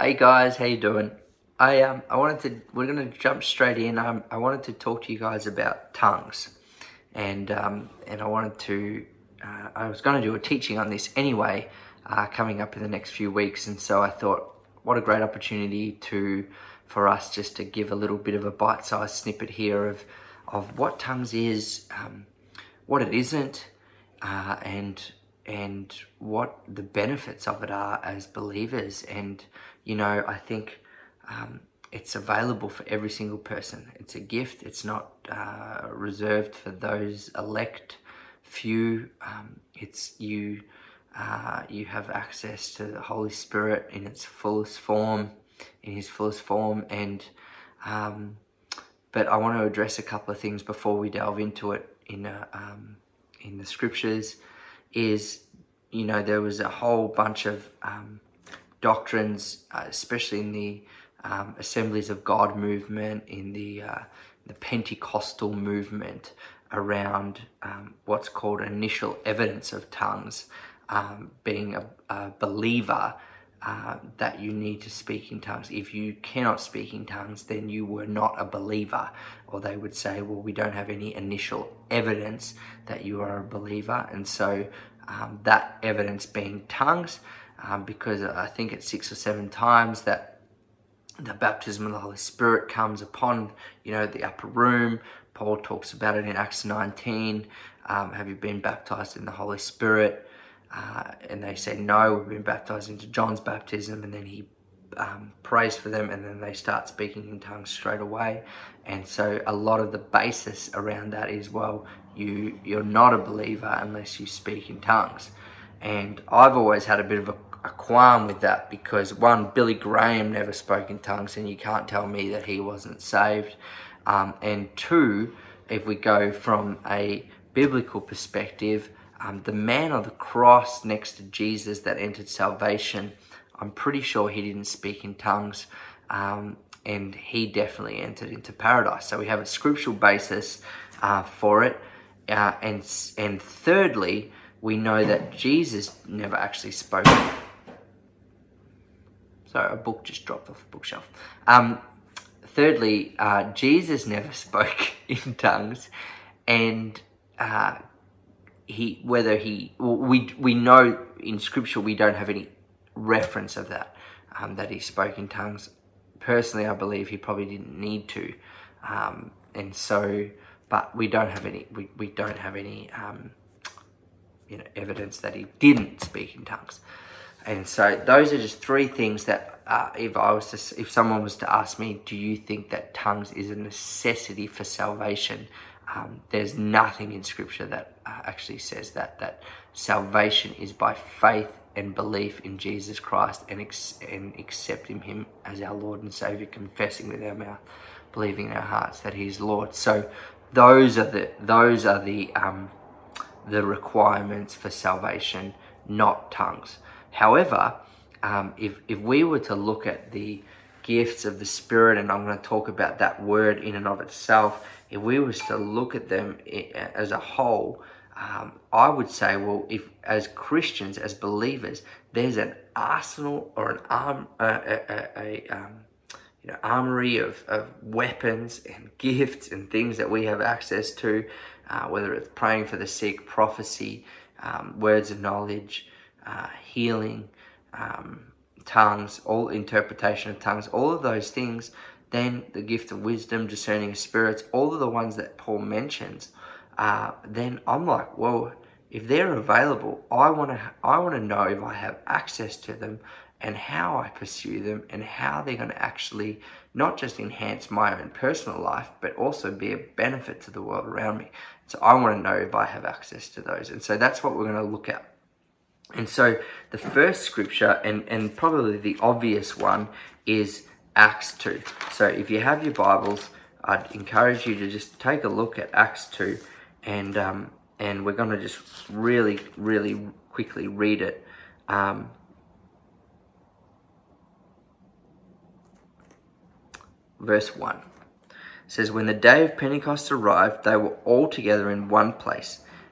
Hey guys, how you doing? I um I wanted to we're gonna jump straight in. Um, I wanted to talk to you guys about tongues, and um and I wanted to uh, I was to do a teaching on this anyway, uh, coming up in the next few weeks, and so I thought what a great opportunity to for us just to give a little bit of a bite-sized snippet here of of what tongues is, um, what it isn't, uh, and and what the benefits of it are as believers. And you know, I think um, it's available for every single person. It's a gift. It's not uh, reserved for those elect few. Um, it's you. Uh, you have access to the Holy Spirit in its fullest form, in His fullest form, and um, but I want to address a couple of things before we delve into it in a, um, in the scriptures. Is you know there was a whole bunch of um, doctrines, uh, especially in the um, Assemblies of God movement, in the uh, the Pentecostal movement around um, what's called initial evidence of tongues, um, being a, a believer uh, that you need to speak in tongues. If you cannot speak in tongues, then you were not a believer. Or they would say, well, we don't have any initial evidence that you are a believer. And so um, that evidence being tongues, um, because I think it's six or seven times that the baptism of the Holy Spirit comes upon, you know, the upper room. Paul talks about it in Acts 19. Um, have you been baptized in the Holy Spirit? Uh, and they say, No, we've been baptized into John's baptism. And then he um, prays for them, and then they start speaking in tongues straight away. And so, a lot of the basis around that is well, you, you're not a believer unless you speak in tongues. And I've always had a bit of a, a qualm with that because, one, Billy Graham never spoke in tongues, and you can't tell me that he wasn't saved. Um, and two, if we go from a biblical perspective, um, the man on the cross next to Jesus that entered salvation, I'm pretty sure he didn't speak in tongues, um, and he definitely entered into paradise. So we have a scriptural basis uh, for it, uh, and and thirdly, we know that Jesus never actually spoke. Sorry, a book just dropped off the bookshelf. Um, thirdly, uh, Jesus never spoke in tongues, and uh, he whether he we we know in scripture we don't have any reference of that um, that he spoke in tongues. Personally, I believe he probably didn't need to, um, and so but we don't have any we, we don't have any um, you know evidence that he didn't speak in tongues. And so those are just three things that uh, if I was to if someone was to ask me, do you think that tongues is a necessity for salvation? Um, there's nothing in Scripture that uh, actually says that that salvation is by faith and belief in Jesus Christ and, ex- and accepting Him as our Lord and Savior, confessing with our mouth, believing in our hearts that He is Lord. So those are the those are the um, the requirements for salvation, not tongues. However, um, if if we were to look at the gifts of the Spirit, and I'm going to talk about that word in and of itself if we was to look at them as a whole, um, I would say, well, if as Christians, as believers, there's an arsenal or an arm, a, a, a um, you know, armory of, of weapons and gifts and things that we have access to, uh, whether it's praying for the sick, prophecy, um, words of knowledge, uh, healing, um, tongues, all interpretation of tongues, all of those things then the gift of wisdom, discerning of spirits, all of the ones that Paul mentions, uh, then I'm like, well, if they're available, I want to I want to know if I have access to them and how I pursue them and how they're going to actually not just enhance my own personal life, but also be a benefit to the world around me. So I want to know if I have access to those. And so that's what we're going to look at. And so the first scripture, and, and probably the obvious one, is Acts 2. So if you have your Bibles, I'd encourage you to just take a look at Acts 2 and um, and we're going to just really, really quickly read it. Um, verse 1 it says, When the day of Pentecost arrived, they were all together in one place.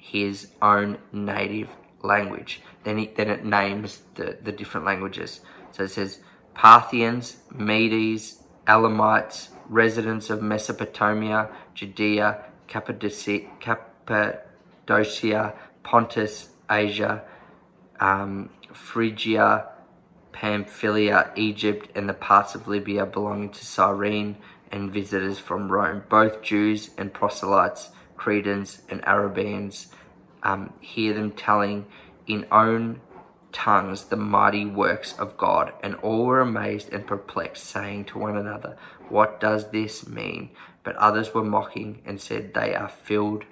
his own native language. Then, he, then it names the, the different languages. So it says Parthians, Medes, Elamites, residents of Mesopotamia, Judea, Cappadocia, Cappadocia Pontus, Asia, um, Phrygia, Pamphylia, Egypt, and the parts of Libya belonging to Cyrene, and visitors from Rome, both Jews and proselytes Cretans, and Arabians um, hear them telling in own tongues the mighty works of God, and all were amazed and perplexed, saying to one another, What does this mean? But others were mocking and said, They are filled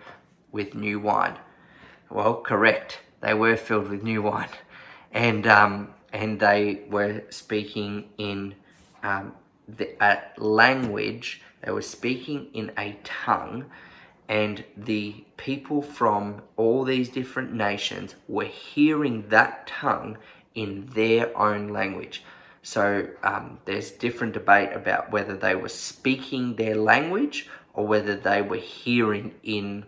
with new wine. Well, correct. They were filled with new wine, and um, and they were speaking in um, the language. They were speaking in a tongue and the people from all these different nations were hearing that tongue in their own language. So um, there's different debate about whether they were speaking their language or whether they were hearing in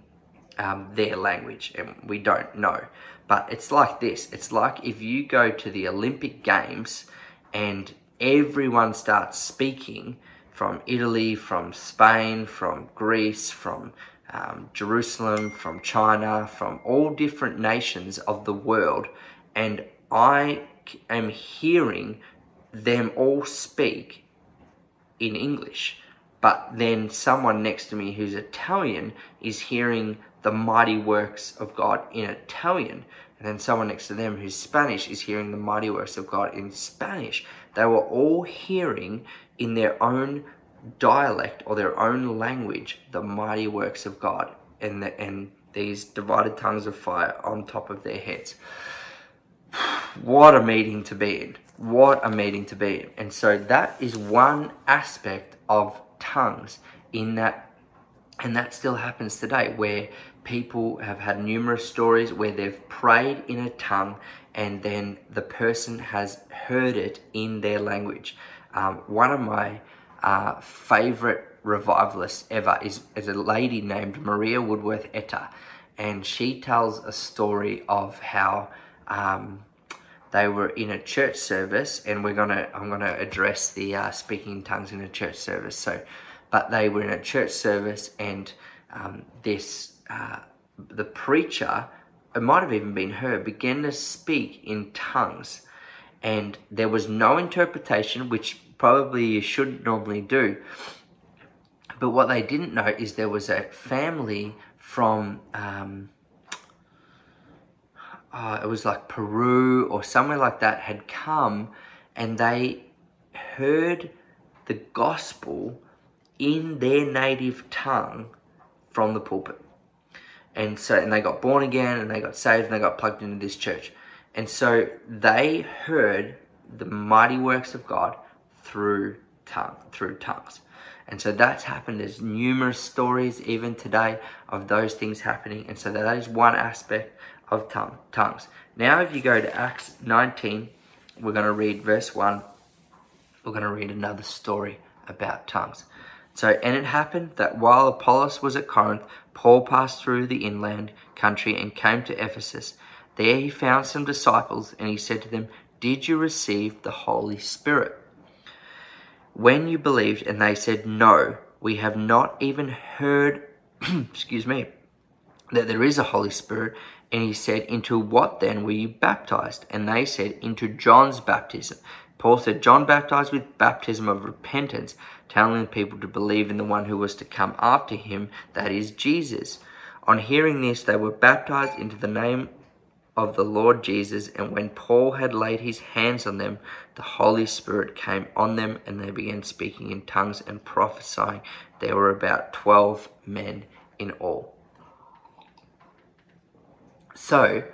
um, their language, and we don't know. But it's like this it's like if you go to the Olympic Games and everyone starts speaking from Italy, from Spain, from Greece, from um, Jerusalem, from China, from all different nations of the world, and I am hearing them all speak in English. But then someone next to me who's Italian is hearing the mighty works of God in Italian. And then someone next to them who's Spanish is hearing the mighty works of God in Spanish. They were all hearing in their own dialect or their own language the mighty works of God and, the, and these divided tongues of fire on top of their heads. What a meeting to be in. What a meeting to be in. And so that is one aspect of tongues in that, and that still happens today where people have had numerous stories where they've prayed in a tongue and then the person has heard it in their language. Um, one of my uh, favorite revivalist ever is, is a lady named Maria Woodworth Etter. And she tells a story of how um, they were in a church service, and we're gonna I'm gonna address the uh, speaking tongues in a church service. So, but they were in a church service, and um, this uh, the preacher, it might have even been her, began to speak in tongues, and there was no interpretation, which probably you shouldn't normally do. But what they didn't know is there was a family from, um, uh, it was like Peru or somewhere like that, had come and they heard the gospel in their native tongue from the pulpit. And so, and they got born again and they got saved and they got plugged into this church. And so they heard the mighty works of God through tongue, through tongues. And so that's happened. There's numerous stories even today of those things happening. And so that is one aspect of tongue, tongues. Now, if you go to Acts 19, we're going to read verse 1. We're going to read another story about tongues. So, and it happened that while Apollos was at Corinth, Paul passed through the inland country and came to Ephesus. There he found some disciples, and he said to them, Did you receive the Holy Spirit? When you believed and they said, No, we have not even heard, excuse me, that there is a Holy Spirit, And he said, Into what then were you baptized? And they said, Into John's baptism. Paul said, John baptized with baptism of repentance, telling people to believe in the one who was to come after him, that is Jesus. On hearing this, they were baptized into the name of the Lord Jesus. And when Paul had laid his hands on them, the Holy Spirit came on them, and they began speaking in tongues and prophesying. There were about 12 men in all. So,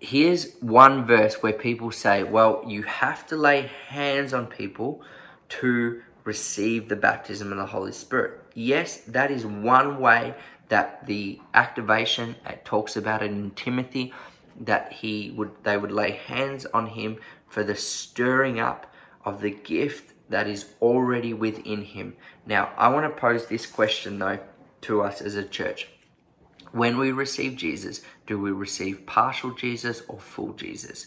here's one verse where people say, well, you have to lay hands on people to receive the baptism of the Holy Spirit. Yes, that is one way that the activation it talks about it in Timothy that he would they would lay hands on him for the stirring up of the gift that is already within him. Now, I want to pose this question though to us as a church. When we receive Jesus, do we receive partial Jesus or full Jesus?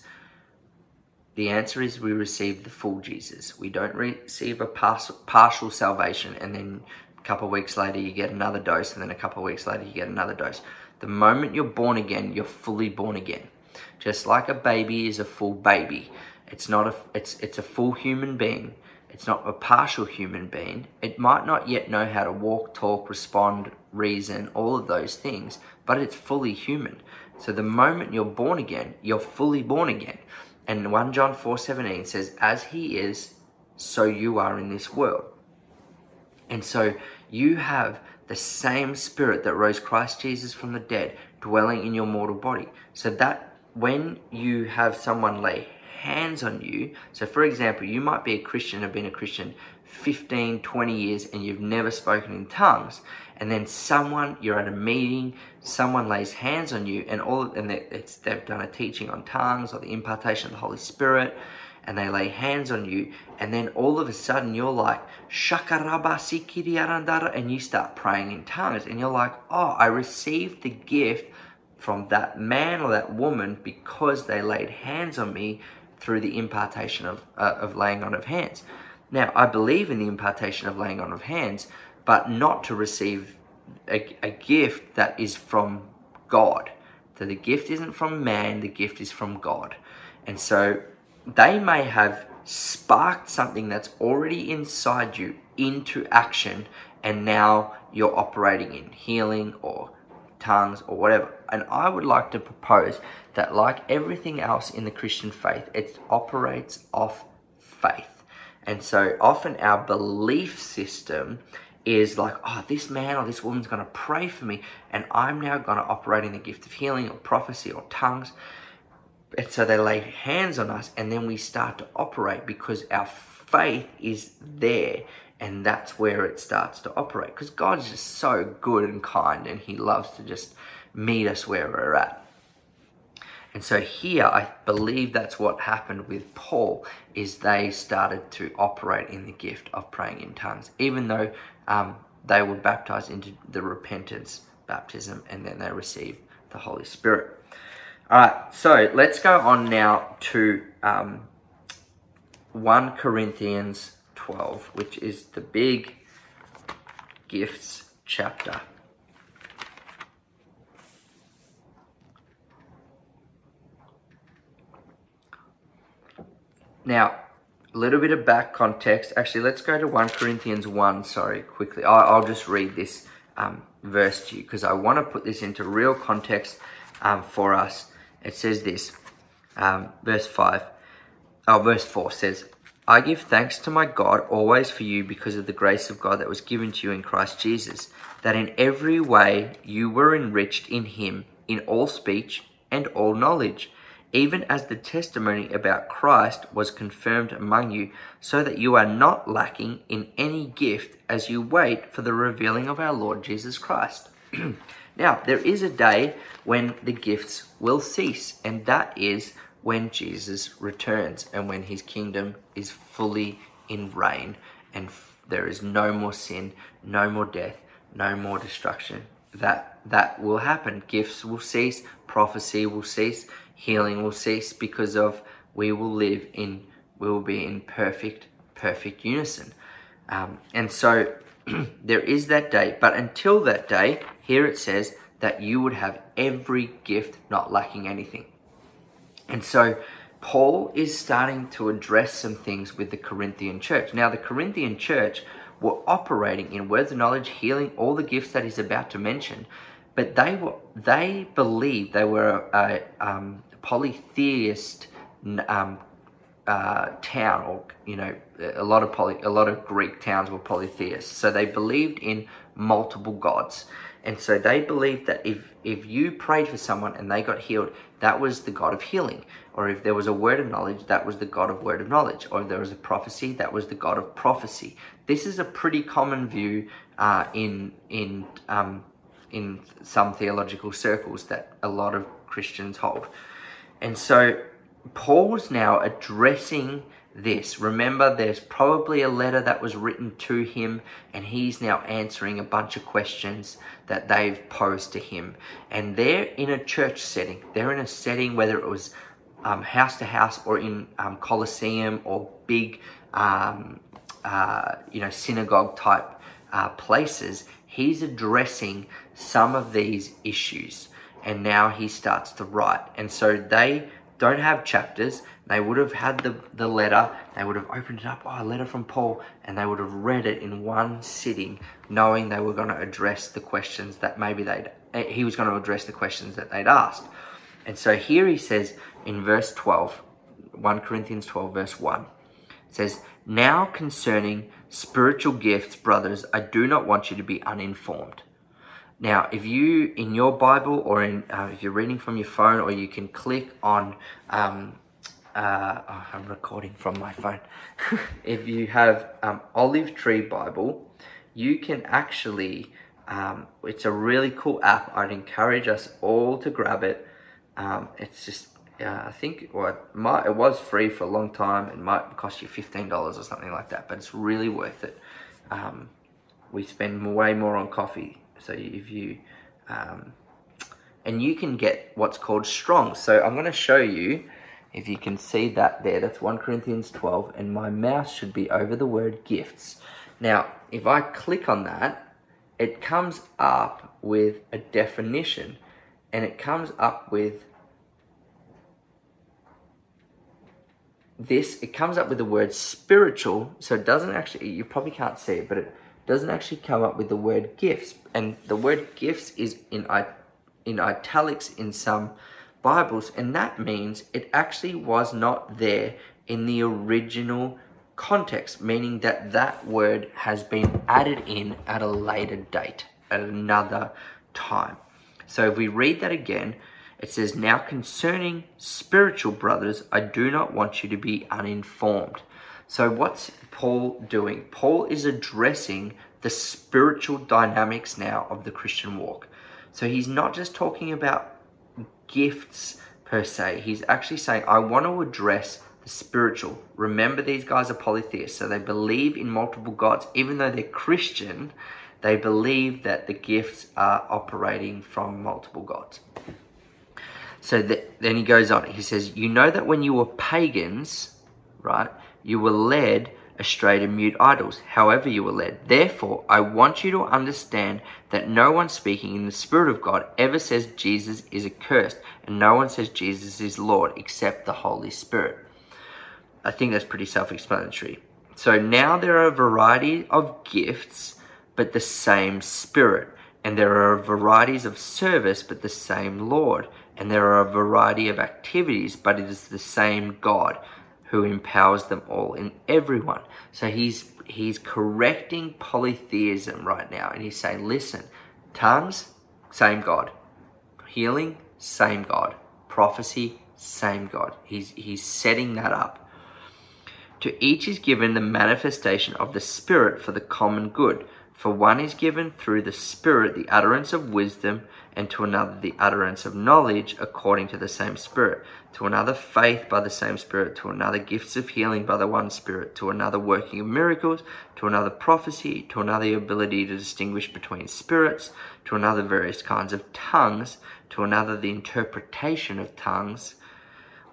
The answer is we receive the full Jesus. We don't receive a partial salvation and then a couple of weeks later you get another dose and then a couple of weeks later you get another dose. The moment you're born again, you're fully born again. Just like a baby is a full baby. It's not a it's it's a full human being. It's not a partial human being. It might not yet know how to walk, talk, respond, reason, all of those things, but it's fully human. So the moment you're born again, you're fully born again. And 1 John 4:17 says, "As he is, so you are in this world." And so you have the same spirit that rose Christ Jesus from the dead dwelling in your mortal body. So that when you have someone lay hands on you, so for example, you might be a Christian, have been a Christian 15, 20 years, and you've never spoken in tongues, and then someone, you're at a meeting, someone lays hands on you, and all, and they've done a teaching on tongues or the impartation of the Holy Spirit, and they lay hands on you, and then all of a sudden you're like, and you start praying in tongues, and you're like, oh, I received the gift from that man or that woman because they laid hands on me through the impartation of, uh, of laying on of hands. Now, I believe in the impartation of laying on of hands, but not to receive a, a gift that is from God. So the gift isn't from man, the gift is from God. And so they may have sparked something that's already inside you into action, and now you're operating in healing or tongues or whatever. And I would like to propose that, like everything else in the Christian faith, it operates off faith. And so often our belief system is like, oh, this man or this woman's going to pray for me, and I'm now going to operate in the gift of healing or prophecy or tongues. And so they lay hands on us, and then we start to operate because our faith is there, and that's where it starts to operate. Because God's just so good and kind, and He loves to just meet us where we're at. And so here, I believe that's what happened with Paul, is they started to operate in the gift of praying in tongues, even though um, they were baptized into the repentance baptism, and then they received the Holy Spirit. All right, so let's go on now to um, 1 Corinthians 12, which is the big gifts chapter. Now, a little bit of back context. Actually, let's go to 1 Corinthians 1, sorry, quickly. I'll, I'll just read this um, verse to you because I want to put this into real context um, for us it says this, um, verse 5, oh, verse 4 says, I give thanks to my God always for you because of the grace of God that was given to you in Christ Jesus, that in every way you were enriched in him in all speech and all knowledge, even as the testimony about Christ was confirmed among you, so that you are not lacking in any gift as you wait for the revealing of our Lord Jesus Christ. Now, there is a day when the gifts will cease, and that is when Jesus returns and when his kingdom is fully in reign and f- there is no more sin, no more death, no more destruction. That that will happen. Gifts will cease, prophecy will cease, healing will cease because of we will live in we will be in perfect perfect unison. Um, and so there is that day, but until that day, here it says that you would have every gift, not lacking anything. And so Paul is starting to address some things with the Corinthian church. Now, the Corinthian church were operating in words of knowledge, healing, all the gifts that he's about to mention, but they were they believed they were a, um, polytheist um, uh, town, or you know, a lot of poly, a lot of Greek towns were polytheists. So they believed in multiple gods, and so they believed that if if you prayed for someone and they got healed, that was the God of healing. Or if there was a word of knowledge, that was the God of word of knowledge. Or if there was a prophecy, that was the God of prophecy. This is a pretty common view uh, in in um, in some theological circles that a lot of Christians hold. And so Paul was now addressing this. Remember, there's probably a letter that was written to him, and he's now answering a bunch of questions that they've posed to him. And they're in a church setting. They're in a setting, whether it was um, house to house or in um, Colosseum or big, um, uh, you know, synagogue type uh, places. He's addressing some of these issues, and now he starts to write. And so they don't have chapters. They would have had the, the letter, they would have opened it up, oh, a letter from Paul, and they would have read it in one sitting, knowing they were going to address the questions that maybe they'd, eh, he was going to address the questions that they'd asked. And so here he says in verse 12, 1 Corinthians 12, verse 1, says, Now concerning spiritual gifts, brothers, I do not want you to be uninformed. Now, if you, in your Bible or in, uh, if you're reading from your phone or you can click on, um, uh, oh, I'm recording from my phone. if you have um, Olive Tree Bible, you can actually, um, it's a really cool app. I'd encourage us all to grab it. Um, it's just, uh, I think, well, it, might, it was free for a long time. It might cost you $15 or something like that, but it's really worth it. Um, we spend way more on coffee so if you, um, and you can get what's called strong. So I'm going to show you, if you can see that there, that's 1 Corinthians 12, and my mouse should be over the word gifts. Now, if I click on that, it comes up with a definition, and it comes up with this, it comes up with the word spiritual, so it doesn't actually, you probably can't see it, but it doesn't actually come up with the word gifts. And the word gifts is in, in italics in some Bibles, and that means it actually was not there in the original context, meaning that that word has been added in at a later date, at another time. So if we read that again, it says, Now concerning spiritual brothers, I do not want you to be uninformed. So, what's Paul doing? Paul is addressing the spiritual dynamics now of the Christian walk. So, he's not just talking about gifts per se, he's actually saying, I want to address the spiritual. Remember, these guys are polytheists, so they believe in multiple gods. Even though they're Christian, they believe that the gifts are operating from multiple gods. So then he goes on, he says, You know that when you were pagans, right? You were led astray to mute idols, however you were led. Therefore, I want you to understand that no one speaking in the Spirit of God ever says Jesus is accursed, and no one says Jesus is Lord except the Holy Spirit. I think that's pretty self explanatory. So now there are a variety of gifts, but the same Spirit. And there are varieties of service, but the same Lord. And there are a variety of activities, but it is the same God who empowers them all in everyone. So he's he's correcting polytheism right now and he's saying, listen, tongues, same God. Healing, same God. Prophecy, same God. He's he's setting that up. To each is given the manifestation of the Spirit for the common good. For one is given through the Spirit the utterance of wisdom, and to another the utterance of knowledge according to the same Spirit, to another faith by the same Spirit, to another gifts of healing by the one Spirit, to another working of miracles, to another prophecy, to another ability to distinguish between spirits, to another various kinds of tongues, to another the interpretation of tongues.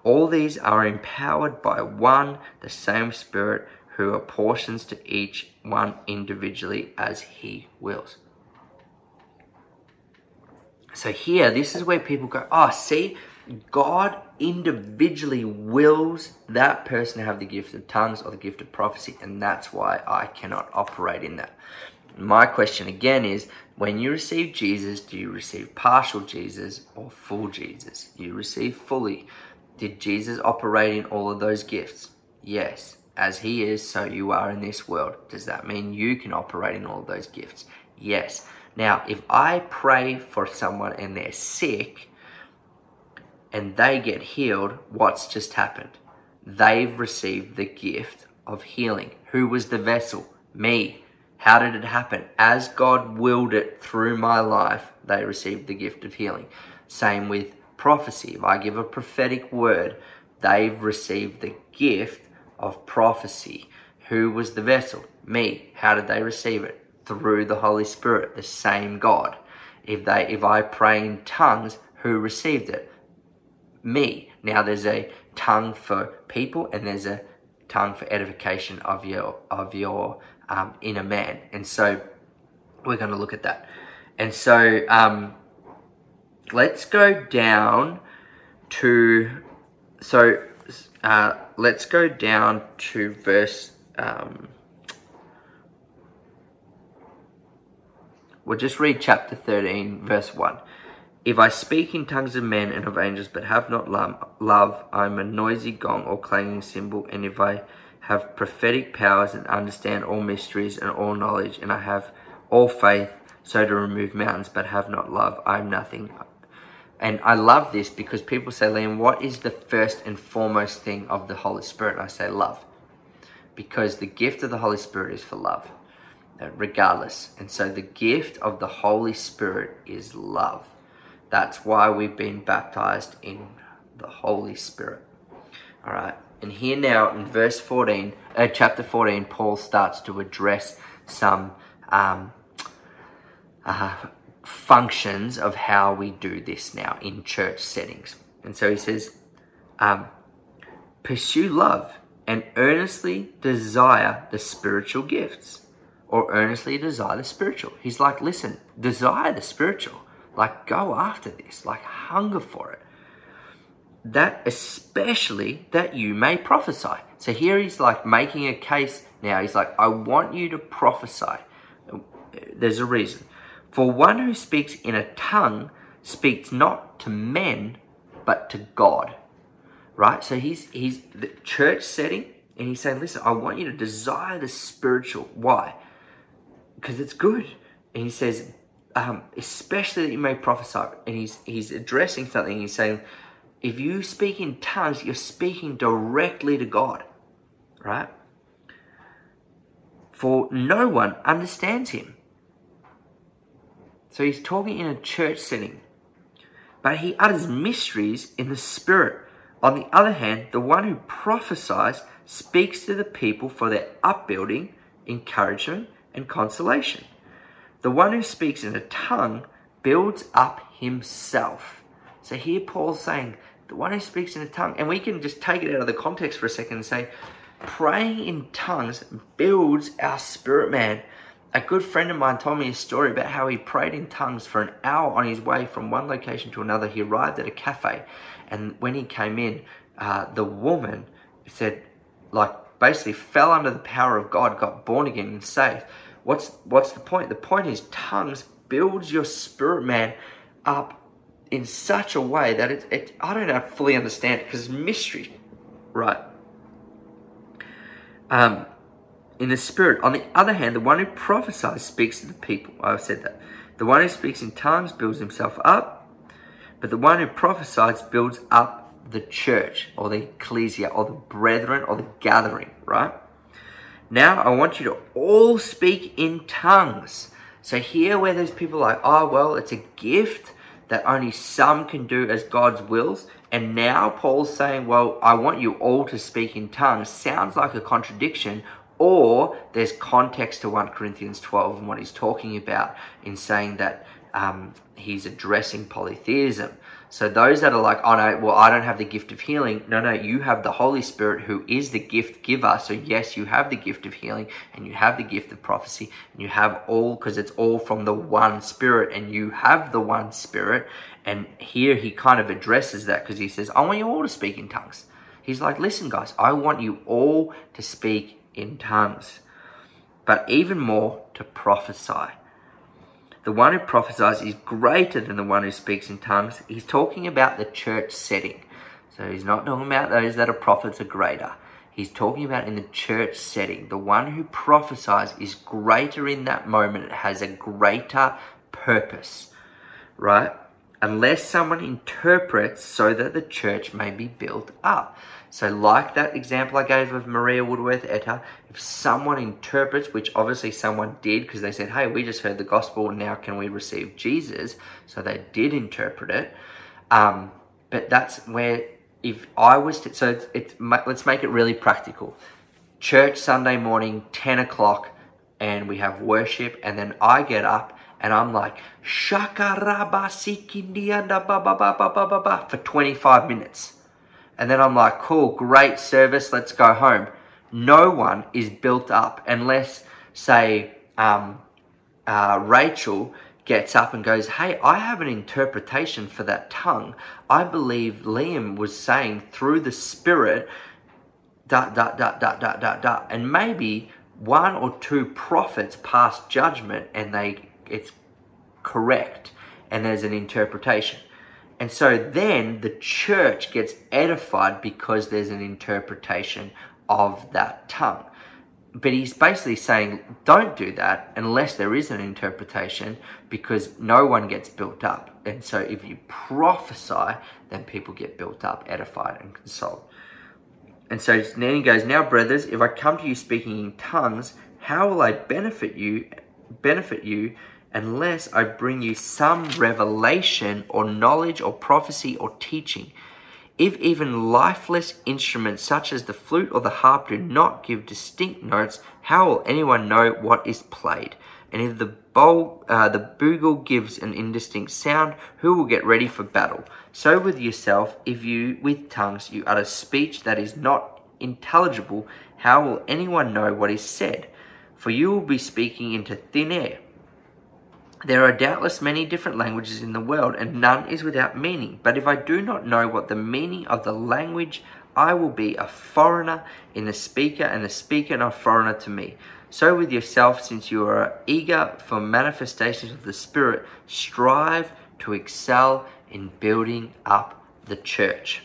All these are empowered by one, the same Spirit who apportions to each one individually as he wills. So here, this is where people go, oh, see, God individually wills that person to have the gift of tongues or the gift of prophecy, and that's why I cannot operate in that. My question again is when you receive Jesus, do you receive partial Jesus or full Jesus? You receive fully. Did Jesus operate in all of those gifts? Yes. As he is, so you are in this world. Does that mean you can operate in all of those gifts? Yes. Now, if I pray for someone and they're sick, and they get healed, what's just happened? They've received the gift of healing. Who was the vessel? Me. How did it happen? As God willed it through my life, they received the gift of healing. Same with prophecy. If I give a prophetic word, they've received the gift of prophecy. Who was the vessel? Me. How did they receive it? Through the Holy Spirit, the same God. If they if I pray in tongues, who received it? me. Now there's a tongue for people and there's a tongue for edification of your of your um, inner man. And so we're going to look at that. And so um, let's go down to so uh, let's go down to verse. Um, we'll just read chapter 13, verse 1. If I speak in tongues of men and of angels, but have not love, I am a noisy gong or clanging cymbal. And if I have prophetic powers and understand all mysteries and all knowledge, and I have all faith, so to remove mountains, but have not love, I am nothing. And I love this because people say, Liam, what is the first and foremost thing of the Holy Spirit? And I say, love. Because the gift of the Holy Spirit is for love, regardless. And so the gift of the Holy Spirit is love. That's why we've been baptized in the Holy Spirit. All right. And here now in verse 14, uh, chapter 14, Paul starts to address some um, uh, functions of how we do this now in church settings. And so he says, um, pursue love and earnestly desire the spiritual gifts or earnestly desire the spiritual. He's like, listen, desire the spiritual. Like, go after this, like, hunger for it. That especially that you may prophesy. So here he's like making a case now. He's like, I want you to prophesy. There's a reason. For one who speaks in a tongue speaks not to men, but to God. Right? So he's he's the church setting, and he's saying, listen, I want you to desire the spiritual. Why? Because it's good. And he says, um, especially that you may prophesy. And he's he's addressing something. He's saying, if you speak in tongues, you're speaking directly to God, right? For no one understands him. So he's talking in a church setting, but he utters mysteries in the spirit. On the other hand, the one who prophesies speaks to the people for their upbuilding, encouragement, and consolation. The one who speaks in a tongue builds up himself. So here Paul's saying, the one who speaks in a tongue, and we can just take it out of the context for a second and say, praying in tongues builds our spirit man. A good friend of mine told me a story about how he prayed in tongues for an hour on his way from one location to another. He arrived at a cafe, and when he came in, uh, the woman said, like, basically fell under the power of God, got born again and saved. What's what's the point? The point is tongues builds your spirit man up in such a way that it, it I don't know fully understand it because mystery, right? Um, in the spirit. On the other hand, the one who prophesies speaks to the people. I've said that. The one who speaks in tongues builds himself up, but the one who prophesies builds up the church or the ecclesia or the brethren or the gathering, right? Now I want you to all speak in tongues. So here where there's people like, oh well, it's a gift that only some can do as God's wills. And now Paul's saying, well, I want you all to speak in tongues. Sounds like a contradiction. Or there's context to 1 Corinthians 12 and what he's talking about in saying that um, he's addressing polytheism. So those that are like, oh no, well, I don't have the gift of healing. No, no, you have the Holy Spirit who is the gift giver. So yes, you have the gift of healing and you have the gift of prophecy and you have all, because it's all from the one Spirit and you have the one Spirit. And here he kind of addresses that because he says, I want you all to speak in tongues. He's like, listen, guys, I want you all to speak in tongues, but even more to prophesy. The one who prophesies is greater than the one who speaks in tongues. He's talking about the church setting. So he's not talking about those that are prophets are greater. He's talking about in the church setting. The one who prophesies is greater in that moment. It has a greater purpose, right? Unless someone interprets so that the church may be built up. So, like that example I gave of Maria Woodworth Etter, if someone interprets, which obviously someone did because they said, Hey, we just heard the gospel, now can we receive Jesus? So they did interpret it. Um, but that's where, if I was to, so it's, it's, let's make it really practical. Church Sunday morning, 10 o'clock, and we have worship, and then I get up and I'm like, Shakaraba for 25 minutes and then I'm like, cool, great service, let's go home. No one is built up unless, say, um, uh, Rachel gets up and goes, Hey, I have an interpretation for that tongue. I believe Liam was saying through the Spirit, dot, dot, dot, dot, dot, dot, dot. And maybe one or two prophets pass judgment and they it's correct and there's an interpretation. And so then the church gets edified because there's an interpretation of that tongue. But he's basically saying, don't do that unless there is an interpretation because no one gets built up. And so if you prophesy, then people get built up, edified, and consoled. And so then he goes, Now, brothers, if I come to you speaking in tongues, how will I benefit you benefit you unless I bring you some revelation or knowledge or prophecy or teaching. If even lifeless instruments such as the flute or the harp do not give distinct notes, how will anyone know what is played? And if the bowl, uh, the bugle gives an indistinct sound, who will get ready for battle? So with yourself, if you with tongues you utter speech that is not intelligible, how will anyone know what is said? For you will be speaking into thin air. There are doubtless many different languages in the world, and none is without meaning. But if I do not know what the meaning of the language, I will be a foreigner in the speaker, and the speaker a foreigner to me. So with yourself, since you are eager for manifestations of the Spirit, strive to excel in building up the church.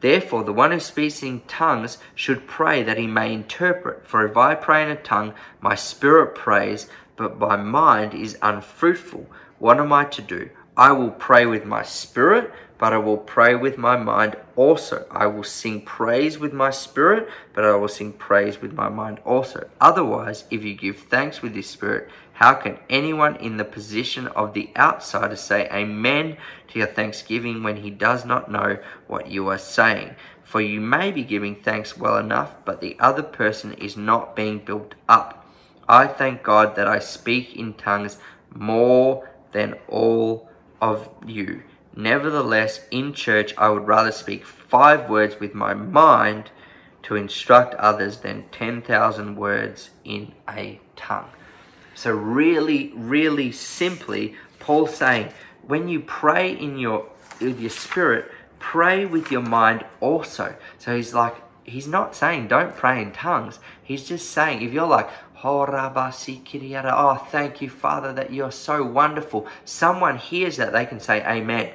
Therefore, the one who speaks in tongues should pray that he may interpret. For if I pray in a tongue, my spirit prays, but my mind is unfruitful. What am I to do? I will pray with my spirit, but I will pray with my mind also. I will sing praise with my spirit, but I will sing praise with my mind also. Otherwise, if you give thanks with your spirit, how can anyone in the position of the outsider say amen to your thanksgiving when he does not know what you are saying? For you may be giving thanks well enough, but the other person is not being built up. I thank God that I speak in tongues more than all of you. Nevertheless, in church, I would rather speak five words with my mind to instruct others than 10,000 words in a tongue. So, really, really simply, Paul's saying when you pray in your, with your spirit, pray with your mind also. So, he's like, he's not saying don't pray in tongues. He's just saying if you're like, Oh, thank you, Father, that you're so wonderful. Someone hears that, they can say, Amen.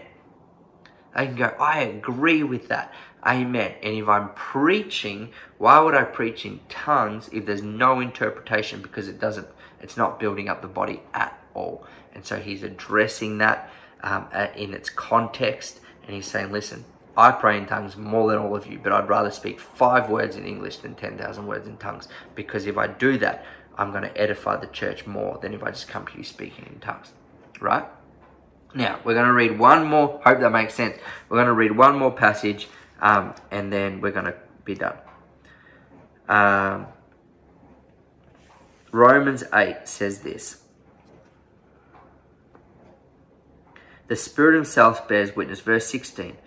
They can go, I agree with that. Amen. And if I'm preaching, why would I preach in tongues if there's no interpretation? Because it doesn't, it's not building up the body at all. And so he's addressing that um, in its context. And he's saying, listen, I pray in tongues more than all of you, but I'd rather speak five words in English than 10,000 words in tongues. Because if I do that, I'm going to edify the church more than if I just come to you speaking in tongues. Right? Now, we're going to read one more. Hope that makes sense. We're going to read one more passage um, and then we're going to be done. Um, Romans 8 says this. The Spirit Himself bears witness, verse 16,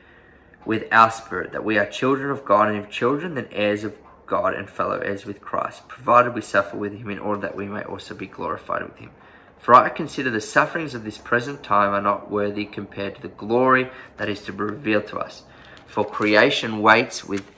with our spirit that we are children of God, and if children, then heirs of God and fellow heirs with Christ, provided we suffer with Him in order that we may also be glorified with Him. For I consider the sufferings of this present time are not worthy compared to the glory that is to be revealed to us. For creation waits with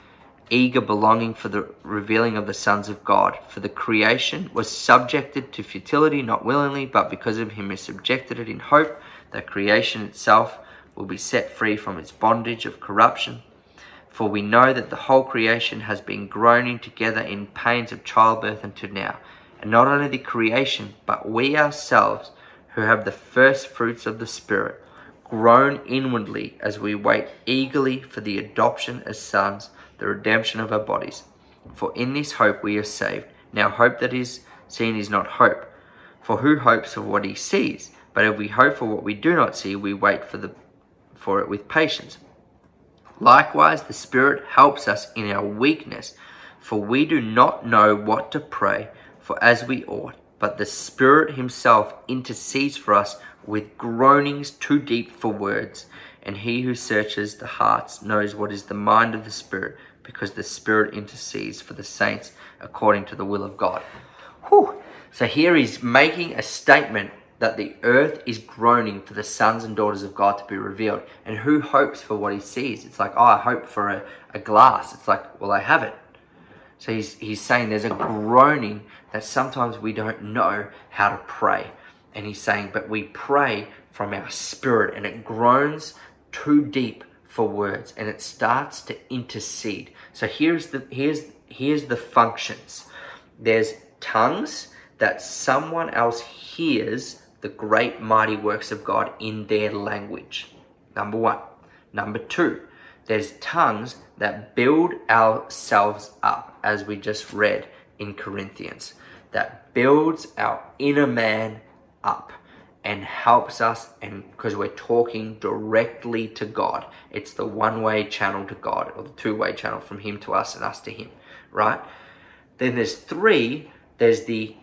eager belonging for the revealing of the sons of God. For the creation was subjected to futility, not willingly, but because of him is subjected it in hope that creation itself will be set free from its bondage of corruption. For we know that the whole creation has been groaning together in pains of childbirth until now. And not only the creation, but we ourselves, who have the first fruits of the Spirit, groan inwardly as we wait eagerly for the adoption as sons the redemption of our bodies. For in this hope we are saved. Now, hope that is seen is not hope. For who hopes for what he sees? But if we hope for what we do not see, we wait for, the, for it with patience. Likewise, the Spirit helps us in our weakness, for we do not know what to pray for as we ought. But the Spirit Himself intercedes for us with groanings too deep for words and he who searches the hearts knows what is the mind of the Spirit, because the Spirit intercedes for the saints according to the will of God. Whew. So here he's making a statement that the earth is groaning for the sons and daughters of God to be revealed. And who hopes for what he sees? It's like, oh, I hope for a, a glass. It's like, well, I have it. So he's, he's saying there's a groaning that sometimes we don't know how to pray. And he's saying, but we pray from our spirit and it groans too deep for words and it starts to intercede. So here's the here's here's the functions. There's tongues that someone else hears the great mighty works of God in their language. Number 1. Number 2. There's tongues that build ourselves up as we just read in Corinthians. That builds our inner man up and helps us and because we're talking directly to God. It's the one-way channel to God or the two-way channel from him to us and us to him, right? Then there's three, there's the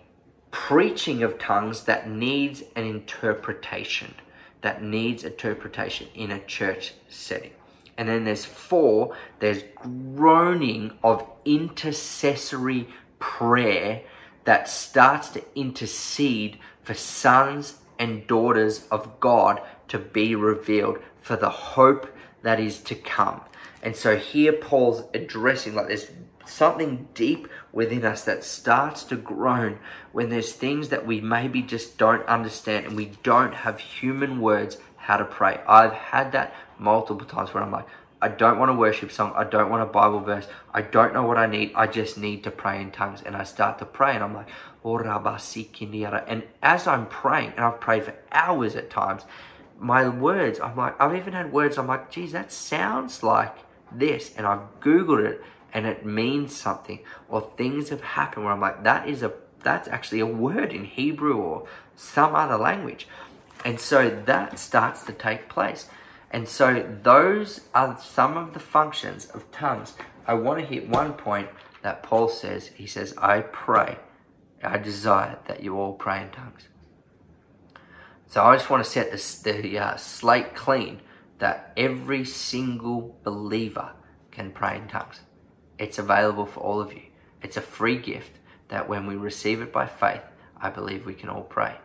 preaching of tongues that needs an interpretation, that needs interpretation in a church setting. And then there's four, there's groaning of intercessory prayer that starts to intercede for sons and daughters of God to be revealed for the hope that is to come. And so here Paul's addressing like there's something deep within us that starts to groan when there's things that we maybe just don't understand and we don't have human words how to pray. I've had that multiple times where I'm like, I don't want a worship song. I don't want a Bible verse. I don't know what I need. I just need to pray in tongues. And I start to pray and I'm like, oh, and as I'm praying, and I've prayed for hours at times, my words, I'm like, I've even had words, I'm like, geez, that sounds like this. And I've Googled it and it means something. Or things have happened where I'm like, that is a, that's actually a word in Hebrew or some other language. And so that starts to take place. And so those are some of the functions of tongues. I want to hit one point that Paul says. He says, I pray, I desire that you all pray in tongues. So I just want to set the uh, slate clean that every single believer can pray in tongues. It's available for all of you. It's a free gift that when we receive it by faith, I believe we can all pray.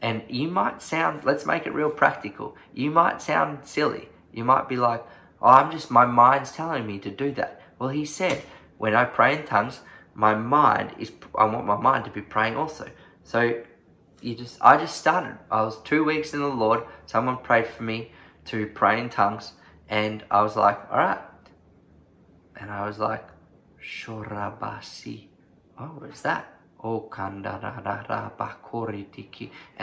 And you might sound, let's make it real practical. You might sound silly. You might be like, oh, I'm just, my mind's telling me to do that. Well, he said, when I pray in tongues, my mind is, I want my mind to be praying also. So you just, I just started. I was two weeks in the Lord. Someone prayed for me to pray in tongues. And I was like, all right. And I was like, Shorabasi. Oh, what is that? Oh, and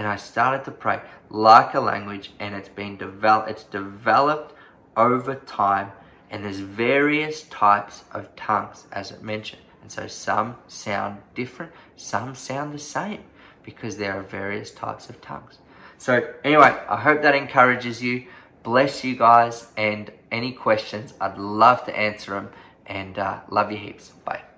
I started to pray like a language, and it's been developed. It's developed over time, and there's various types of tongues, as it mentioned. And so some sound different, some sound the same, because there are various types of tongues. So anyway, I hope that encourages you. Bless you guys, and any questions, I'd love to answer them. And uh, love you heaps. Bye.